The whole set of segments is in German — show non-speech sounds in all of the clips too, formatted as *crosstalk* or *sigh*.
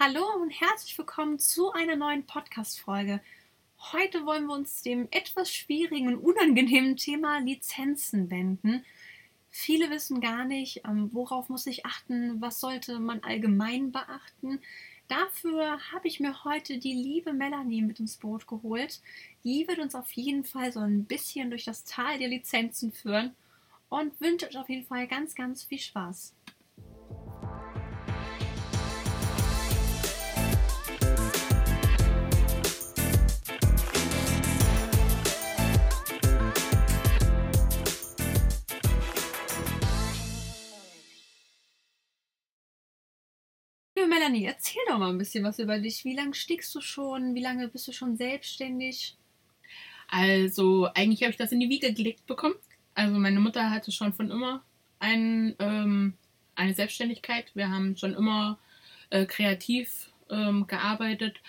Hallo und herzlich willkommen zu einer neuen Podcast-Folge. Heute wollen wir uns dem etwas schwierigen und unangenehmen Thema Lizenzen wenden. Viele wissen gar nicht, ähm, worauf muss ich achten, was sollte man allgemein beachten. Dafür habe ich mir heute die liebe Melanie mit ins Boot geholt. Die wird uns auf jeden Fall so ein bisschen durch das Tal der Lizenzen führen und wünsche euch auf jeden Fall ganz, ganz viel Spaß. Melanie, erzähl doch mal ein bisschen was über dich. Wie lange stickst du schon? Wie lange bist du schon selbstständig? Also, eigentlich habe ich das in die Wiege gelegt bekommen. Also, meine Mutter hatte schon von immer ein, ähm, eine Selbstständigkeit. Wir haben schon immer äh, kreativ ähm, gearbeitet.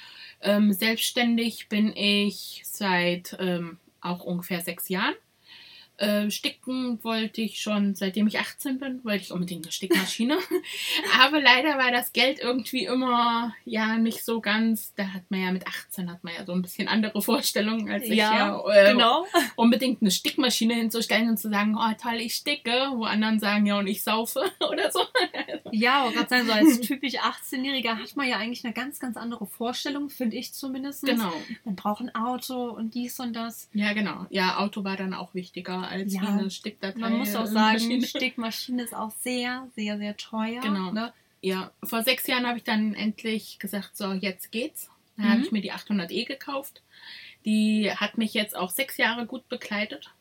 Ähm, selbstständig bin ich seit ähm, auch ungefähr sechs Jahren. Äh, sticken wollte ich schon seitdem ich 18 bin, wollte ich unbedingt eine Stickmaschine. *laughs* Aber leider war das Geld irgendwie immer ja nicht so ganz. Da hat man ja mit 18 hat man ja so ein bisschen andere Vorstellungen als ich ja. Äh, genau. Unbedingt eine Stickmaschine hinzustellen und zu sagen, oh toll, ich sticke, wo anderen sagen, ja und ich saufe *laughs* oder so. ja, aber gerade so als typisch 18-Jähriger hat man ja eigentlich eine ganz, ganz andere Vorstellung, finde ich zumindest. Genau. Man braucht ein Auto und dies und das. Ja, genau. Ja, Auto war dann auch wichtiger als ja, eine Stickdatei. Man muss auch sagen, Maschine. *laughs* Stickmaschine ist auch sehr, sehr, sehr teuer. Genau. Ne? Ja, vor sechs Jahren habe ich dann endlich gesagt, so, jetzt geht's. Da mhm. habe ich mir die 800e gekauft. Die hat mich jetzt auch sechs Jahre gut begleitet.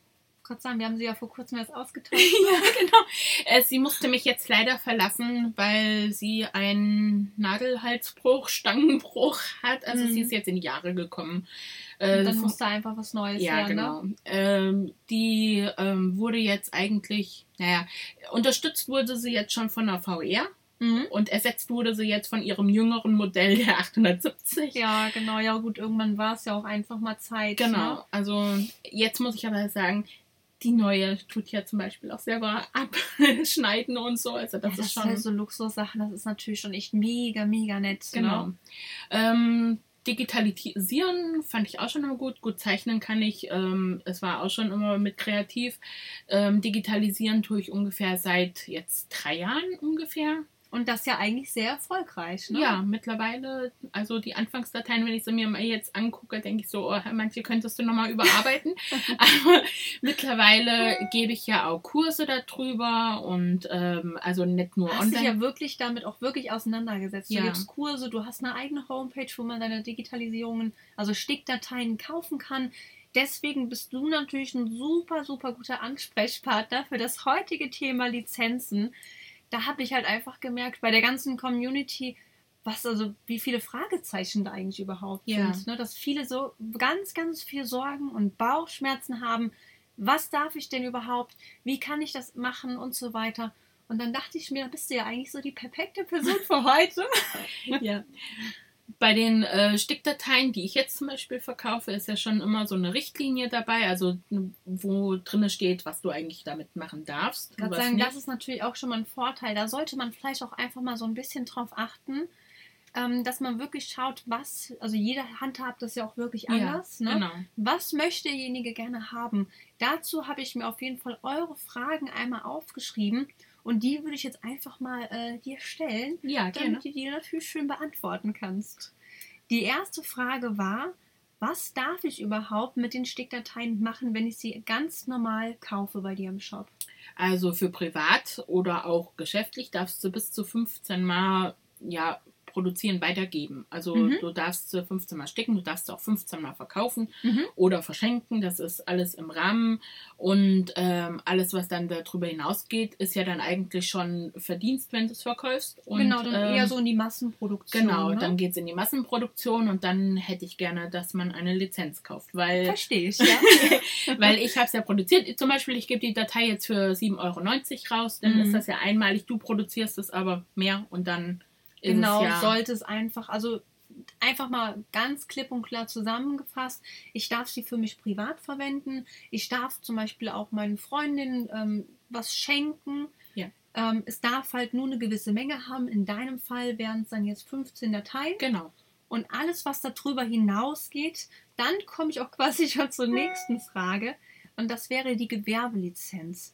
Sei Dank, wir haben sie ja vor kurzem erst ausgetauscht. *laughs* ja, genau. Äh, sie musste mich jetzt leider verlassen, weil sie einen Nadelhalsbruch, Stangenbruch hat. Also mhm. sie ist jetzt in die Jahre gekommen. Äh, dann musste einfach was Neues ja, her, ne? genau. Ne? Ähm, die ähm, wurde jetzt eigentlich, naja, unterstützt wurde sie jetzt schon von der VR. Mhm. Und ersetzt wurde sie jetzt von ihrem jüngeren Modell der 870. Ja, genau. Ja, gut, irgendwann war es ja auch einfach mal Zeit. Genau. Ne? Also, jetzt muss ich aber sagen, die neue tut ja zum Beispiel auch selber abschneiden *laughs* und so. Also das, ja, das ist schon. Halt so Luxussachen, das ist natürlich schon echt mega, mega nett. Ne? Genau. Ne? Ähm, digitalisieren fand ich auch schon immer gut. Gut zeichnen kann ich. Ähm, es war auch schon immer mit kreativ. Ähm, digitalisieren tue ich ungefähr seit jetzt drei Jahren ungefähr. Und das ja eigentlich sehr erfolgreich, ne? Ja, mittlerweile, also die Anfangsdateien, wenn ich sie mir mal jetzt angucke, denke ich so, oh, manche könntest du nochmal überarbeiten. *laughs* Aber mittlerweile gebe ich ja auch Kurse darüber und ähm, also nicht nur hast online. Du dich ja wirklich damit auch wirklich auseinandergesetzt. Ja. Du gibst Kurse, du hast eine eigene Homepage, wo man deine Digitalisierungen, also Stickdateien kaufen kann. Deswegen bist du natürlich ein super, super guter Ansprechpartner für das heutige Thema Lizenzen da habe ich halt einfach gemerkt, bei der ganzen Community, was also, wie viele Fragezeichen da eigentlich überhaupt ja. sind. Ne? Dass viele so ganz, ganz viel Sorgen und Bauchschmerzen haben. Was darf ich denn überhaupt? Wie kann ich das machen und so weiter? Und dann dachte ich mir, bist du ja eigentlich so die perfekte Person für heute. *laughs* ja. Bei den äh, Stickdateien, die ich jetzt zum Beispiel verkaufe, ist ja schon immer so eine Richtlinie dabei, also wo drin steht, was du eigentlich damit machen darfst. Ich kann sagen, nicht. das ist natürlich auch schon mal ein Vorteil. Da sollte man vielleicht auch einfach mal so ein bisschen drauf achten, ähm, dass man wirklich schaut, was, also jeder handhabt das ja auch wirklich anders. Ja, ne? genau. Was möchte derjenige gerne haben? Dazu habe ich mir auf jeden Fall eure Fragen einmal aufgeschrieben und die würde ich jetzt einfach mal äh, dir stellen, ja, damit du die natürlich schön beantworten kannst. Die erste Frage war, was darf ich überhaupt mit den Stickdateien machen, wenn ich sie ganz normal kaufe bei dir im Shop? Also für privat oder auch geschäftlich darfst du bis zu 15 Mal ja, produzieren, weitergeben. Also mhm. du darfst 15 Mal sticken, du darfst auch 15 Mal verkaufen mhm. oder verschenken. Das ist alles im Rahmen. Und ähm, alles, was dann darüber hinausgeht, ist ja dann eigentlich schon Verdienst, wenn du es verkaufst. Und, genau, dann ähm, eher so in die Massenproduktion. Genau, ne? dann geht es in die Massenproduktion und dann hätte ich gerne, dass man eine Lizenz kauft. Weil, Verstehe ich, ja. *laughs* weil ich habe es ja produziert. Zum Beispiel, ich gebe die Datei jetzt für 7,90 Euro raus. Dann mhm. ist das ja einmalig. Du produzierst es aber mehr und dann Genau, ja. sollte es einfach, also einfach mal ganz klipp und klar zusammengefasst. Ich darf sie für mich privat verwenden. Ich darf zum Beispiel auch meinen Freundinnen ähm, was schenken. Ja. Ähm, es darf halt nur eine gewisse Menge haben. In deinem Fall wären es dann jetzt 15 Dateien. Genau. Und alles, was darüber hinausgeht, dann komme ich auch *laughs* quasi schon zur nächsten Frage. Und das wäre die Gewerbelizenz.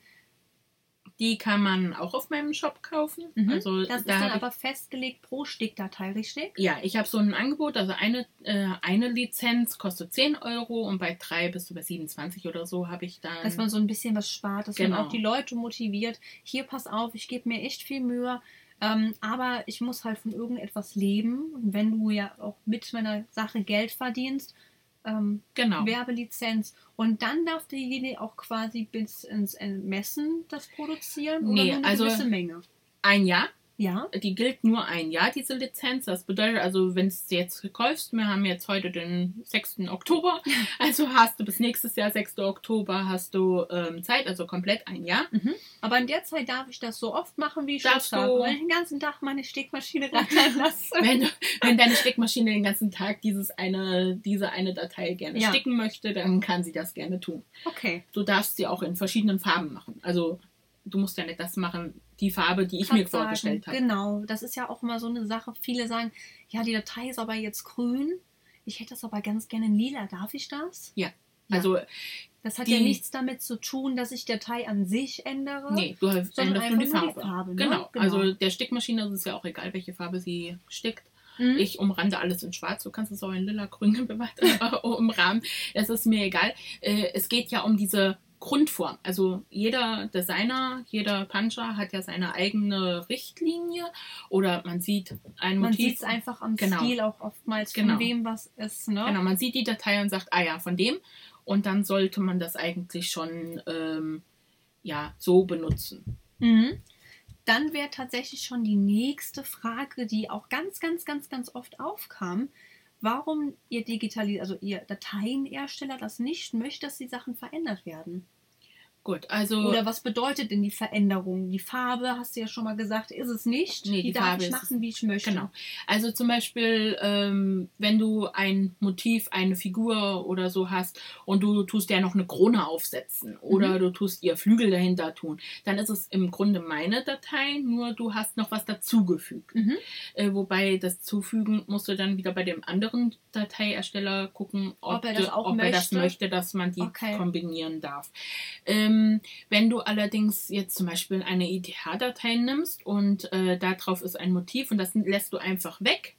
Die kann man auch auf meinem Shop kaufen. Mhm. Also das ist da dann hab ich- aber festgelegt pro Stickdatei, richtig? Ja, ich habe so ein Angebot, also eine, äh, eine Lizenz kostet 10 Euro und bei drei bist du bei 27 oder so habe ich dann. Dass man so ein bisschen was spart, dass man Genau. auch die Leute motiviert. Hier, pass auf, ich gebe mir echt viel Mühe. Ähm, aber ich muss halt von irgendetwas leben. Und wenn du ja auch mit meiner Sache Geld verdienst, ähm, genau. Werbelizenz. Und dann darf derjenige auch quasi bis ins Ermessen das produzieren oder Nee, nur eine also- gewisse Menge. Ein Jahr. Ja. Die gilt nur ein Jahr, diese Lizenz. Das bedeutet also, wenn du es jetzt kaufst, wir haben jetzt heute den 6. Oktober, also hast du bis nächstes Jahr, 6. Oktober, hast du ähm, Zeit, also komplett ein Jahr. Aber in der Zeit darf ich das so oft machen, wie ich Darfst Lust habe. du- Weil ich den ganzen Tag meine Stickmaschine rattern *laughs* lasse. Wenn, du- wenn deine Steckmaschine den ganzen Tag dieses eine, diese eine Datei gerne Ja. sticken möchte, dann kann sie das gerne tun. Okay. Du darfst sie auch in verschiedenen Farben machen. Also du musst ja nicht das machen, die Farbe, die ich Grad mir vorgestellt sagen, habe. Genau, das ist ja auch immer so eine Sache. Viele sagen, ja, die Datei ist aber jetzt grün. Ich hätte das aber ganz gerne in lila. Darf ich das? Ja. Ja. Also, Das hat Die- ja nichts damit zu tun, dass ich die Datei an sich ändere. nee, du hast Sondern änderst nur die nur Farbe. die Farbe, ne? genau. Genau. Also der Stickmaschine ist es ja auch egal, welche Farbe sie stickt. Mhm. Ich umrande alles in schwarz. Du kannst es auch in lila, grün *laughs* umrahmen. Es ist mir egal. Äh, Es geht ja um diese Grundform. Also jeder Designer, jeder Puncher hat ja seine eigene Richtlinie oder man sieht ein Man Motiv. sieht es einfach am Genau. Stil auch oftmals, Genau. von wem was ist. Ne? Genau, man sieht die Datei und sagt, ah ja, von dem. Und dann sollte man das eigentlich schon ähm, ja, so benutzen. Mhm. Dann wäre tatsächlich schon die nächste Frage, die auch ganz, ganz, ganz, ganz oft aufkam. Warum ihr Digitalis also ihr Dateienersteller das nicht möchte, dass die Sachen verändert werden? Gut, also Oder was bedeutet denn die Veränderung? Die Farbe, hast du ja schon mal gesagt, ist es nicht. Nee, die, die darf Farbe ich machen, wie ich möchte. Genau. Also zum Beispiel, ähm, wenn du ein Motiv, eine Figur oder so hast und du tust ja noch eine Krone aufsetzen oder Mhm. du tust ihr Flügel dahinter tun, dann ist es im Grunde meine Datei, nur du hast noch was dazugefügt. Mhm. Äh, wobei das Zufügen musst du dann wieder bei dem anderen Dateiersteller gucken, ob, Ob er das auch ob er das möchte. möchte, dass man die Okay. kombinieren darf. Ähm, wenn du allerdings jetzt zum Beispiel eine ITH-Datei nimmst und äh, darauf ist ein Motiv und das lässt du einfach weg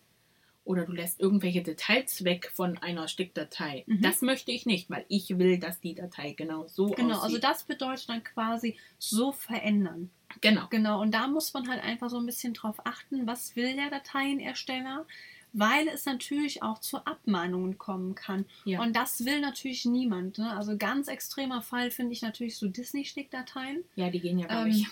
oder du lässt irgendwelche Details weg von einer Stickdatei, Mhm. das möchte ich nicht, weil ich will, dass die Datei genau so Genau, aussieht. also das bedeutet dann quasi so verändern. genau. Genau, und da muss man halt einfach so ein bisschen drauf achten, was will der Dateienersteller, weil es natürlich auch zu Abmahnungen kommen kann. Ja. Und das will natürlich niemand. Ne? Also ganz extremer Fall finde ich natürlich so Disney-Stickdateien. Ja, die gehen ja gar Ähm, nicht.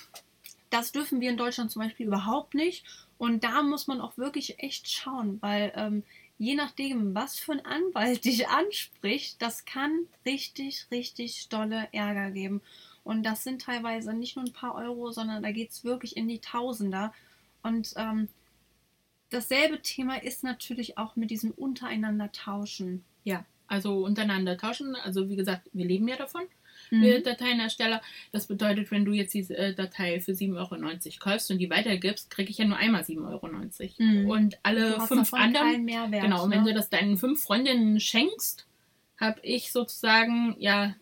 Das dürfen wir in Deutschland zum Beispiel überhaupt nicht. Und da muss man auch wirklich echt schauen, weil ähm, je nachdem, was für ein Anwalt *laughs* dich anspricht, das kann richtig, richtig dolle Ärger geben. Und das sind teilweise nicht nur ein paar Euro, sondern da geht es wirklich in die Tausender. Und ähm, dasselbe Thema ist natürlich auch mit diesem untereinander tauschen. Ja, also untereinander tauschen. Also wie gesagt, wir leben ja davon. Mhm. wir Dateienersteller. Das bedeutet, wenn du jetzt diese äh, Datei für 7,90 Euro kaufst und die weitergibst, kriege ich ja nur einmal 7,90 Euro. Mhm. Und alle fünf anderen. Mehrwert. Genau, und wenn ne? du das deinen fünf Freundinnen schenkst, habe ich sozusagen, ja,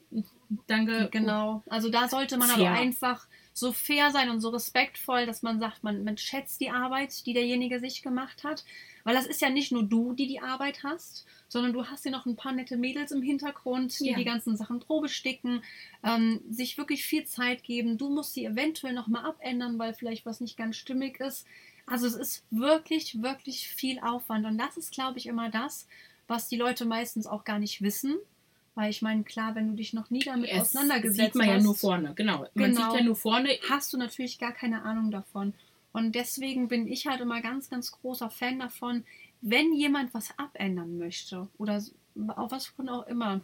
danke. Genau. Also da sollte man aber einfach so fair sein und so respektvoll, dass man sagt, man, man schätzt die Arbeit, die derjenige sich gemacht hat. Weil das ist ja nicht nur du, die die Arbeit hast, sondern du hast ja noch ein paar nette Mädels im Hintergrund, die Ja. die ganzen Sachen probesticken, ähm, sich wirklich viel Zeit geben. Du musst sie eventuell nochmal abändern, weil vielleicht was nicht ganz stimmig ist. Also es ist wirklich, wirklich viel Aufwand. Und das ist, glaube ich, immer das, was die Leute meistens auch gar nicht wissen. Weil ich meine, klar, wenn du dich noch nie damit Es auseinandergesetzt sieht man hast, ja nur vorne, genau. Man Genau. sieht ja nur vorne. hast du natürlich gar keine Ahnung davon. Und deswegen bin ich halt immer ganz, ganz großer Fan davon, wenn jemand was abändern möchte oder auf was von auch immer,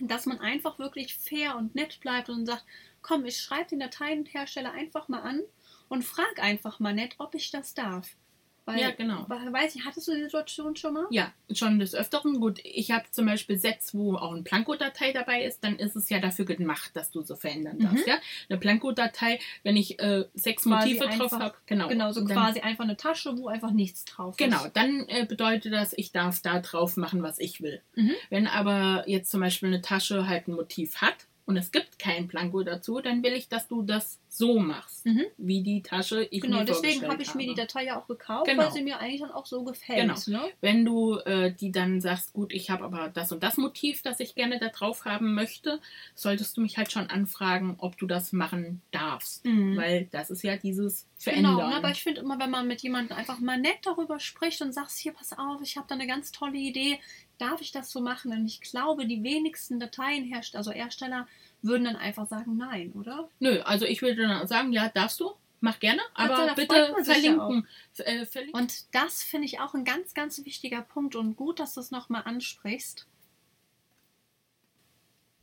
dass man einfach wirklich fair und nett bleibt und sagt, komm, ich schreibe den Dateienhersteller einfach mal an und frag einfach mal nett, ob ich das darf. Weil, Ja, genau. Weiß ich, hattest du die Situation schon mal? Ja, schon des Öfteren. Gut, ich habe zum Beispiel Sets, wo auch eine Planko-Datei dabei ist, dann ist es ja dafür gemacht, dass du so verändern darfst. Ja? Eine Planko-Datei, wenn ich äh, sechs Mhm. Quasi Motive drauf habe, genau. Genau, so dann, quasi einfach eine Tasche, wo einfach nichts drauf ist. Genau, dann äh, bedeutet das, ich darf da drauf machen, was ich will. Mhm. Wenn aber jetzt zum Beispiel eine Tasche halt ein Motiv hat und es gibt kein Planko dazu, dann will ich, dass du das so machst, Mhm. wie die Tasche ich Genau, mir deswegen habe ich mir die Datei ja auch gekauft, Genau. weil sie mir eigentlich dann auch so gefällt. Genau. Ne? Wenn du äh, die dann sagst, gut, ich habe aber das und das Motiv, das ich gerne da drauf haben möchte, solltest du mich halt schon anfragen, ob du das machen darfst. Mhm. Weil das ist ja dieses Verändern. Genau, ne? aber ich finde immer, wenn man mit jemandem einfach mal nett darüber spricht und sagst, hier, pass auf, ich habe da eine ganz tolle Idee, darf ich das so machen? Und ich glaube, die wenigsten Dateienhersteller, also Ersteller, würden dann einfach sagen, nein, oder? Nö, also ich würde dann sagen, ja, darfst du, mach gerne, aber Also, bitte sich ja verlinken. Äh, verlinken. Und das finde ich auch ein ganz, ganz wichtiger Punkt und gut, dass du es nochmal ansprichst.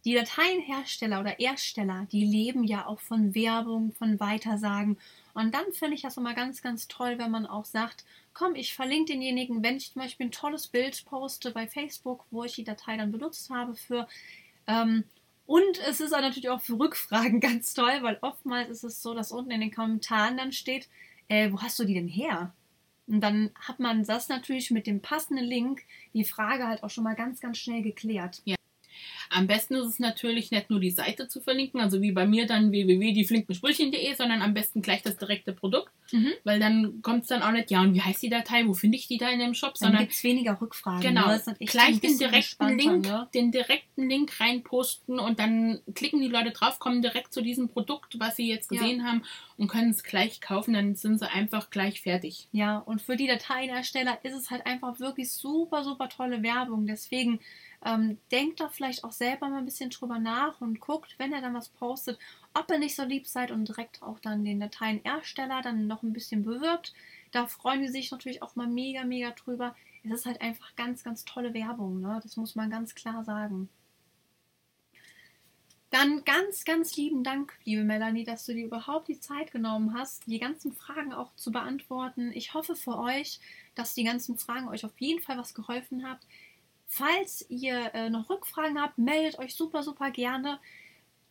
Die Dateienhersteller oder Ersteller, die leben ja auch von Werbung, von Weitersagen. Und dann finde ich das immer ganz, ganz toll, wenn man auch sagt, komm, ich verlinke denjenigen, wenn ich zum Beispiel ein tolles Bild poste bei Facebook, wo ich die Datei dann benutzt habe für. Ähm, und es ist auch natürlich auch für Rückfragen *laughs* ganz toll, weil oftmals ist es so, dass unten in den Kommentaren dann steht, äh, wo hast du die denn her? Und dann hat man das natürlich mit dem passenden Link, die Frage halt auch schon mal ganz, ganz schnell geklärt. Am besten ist es natürlich nicht nur die Seite zu verlinken, also wie bei mir dann www.dieflinkenspulchen.de, sondern am besten gleich das direkte Produkt, Mhm. weil dann kommt es dann auch nicht, ja, und wie heißt die Datei, wo finde ich die da in dem Shop, Dann sondern gibt es weniger Rückfragen. Genau, ne? Gleich den direkten Link, Ne? den direkten Link reinposten und dann klicken die Leute drauf, kommen direkt zu diesem Produkt, was sie jetzt Ja. gesehen haben und können es gleich kaufen, dann sind sie einfach gleich fertig. Ja, und für die Dateienersteller ist es halt einfach wirklich super, super tolle Werbung. Deswegen ähm, denkt da vielleicht auch selber mal ein bisschen drüber nach und guckt, wenn er dann was postet, ob ihr nicht so lieb seid und direkt auch dann den Dateienersteller dann noch ein bisschen bewirbt. Da freuen die sich natürlich auch mal mega, mega drüber. Es ist halt einfach ganz, ganz tolle Werbung, ne? Das muss man ganz klar sagen. Dann ganz, ganz lieben Dank, liebe Melanie, dass du dir überhaupt die Zeit genommen hast, die ganzen Fragen auch zu beantworten. Ich hoffe für euch, dass die ganzen Fragen euch auf jeden Fall was geholfen habt. Falls ihr äh, noch Rückfragen habt, meldet euch super, super gerne.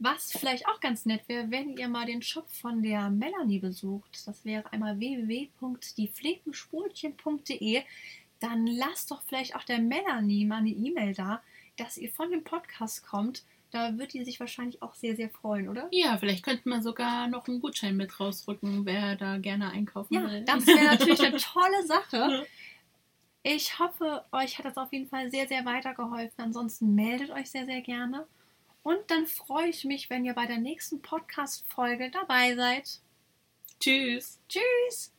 Was vielleicht auch ganz nett wäre, wenn ihr mal den Shop von der Melanie besucht. Das wäre einmal www.dieflinkenspulchen.de. Dann lasst doch vielleicht auch der Melanie mal eine E-Mail da, dass ihr von dem Podcast kommt. Da wird die sich wahrscheinlich auch sehr, sehr freuen, oder? Ja, vielleicht könnte man sogar noch einen Gutschein mit rausrücken, wer da gerne einkaufen Ja, will. das wäre *laughs* natürlich eine tolle Sache. Ich hoffe, euch hat das auf jeden Fall sehr, sehr weitergeholfen. Ansonsten meldet euch sehr, sehr gerne. Und dann freue ich mich, wenn ihr bei der nächsten Podcast-Folge dabei seid. Tschüss. Tschüss!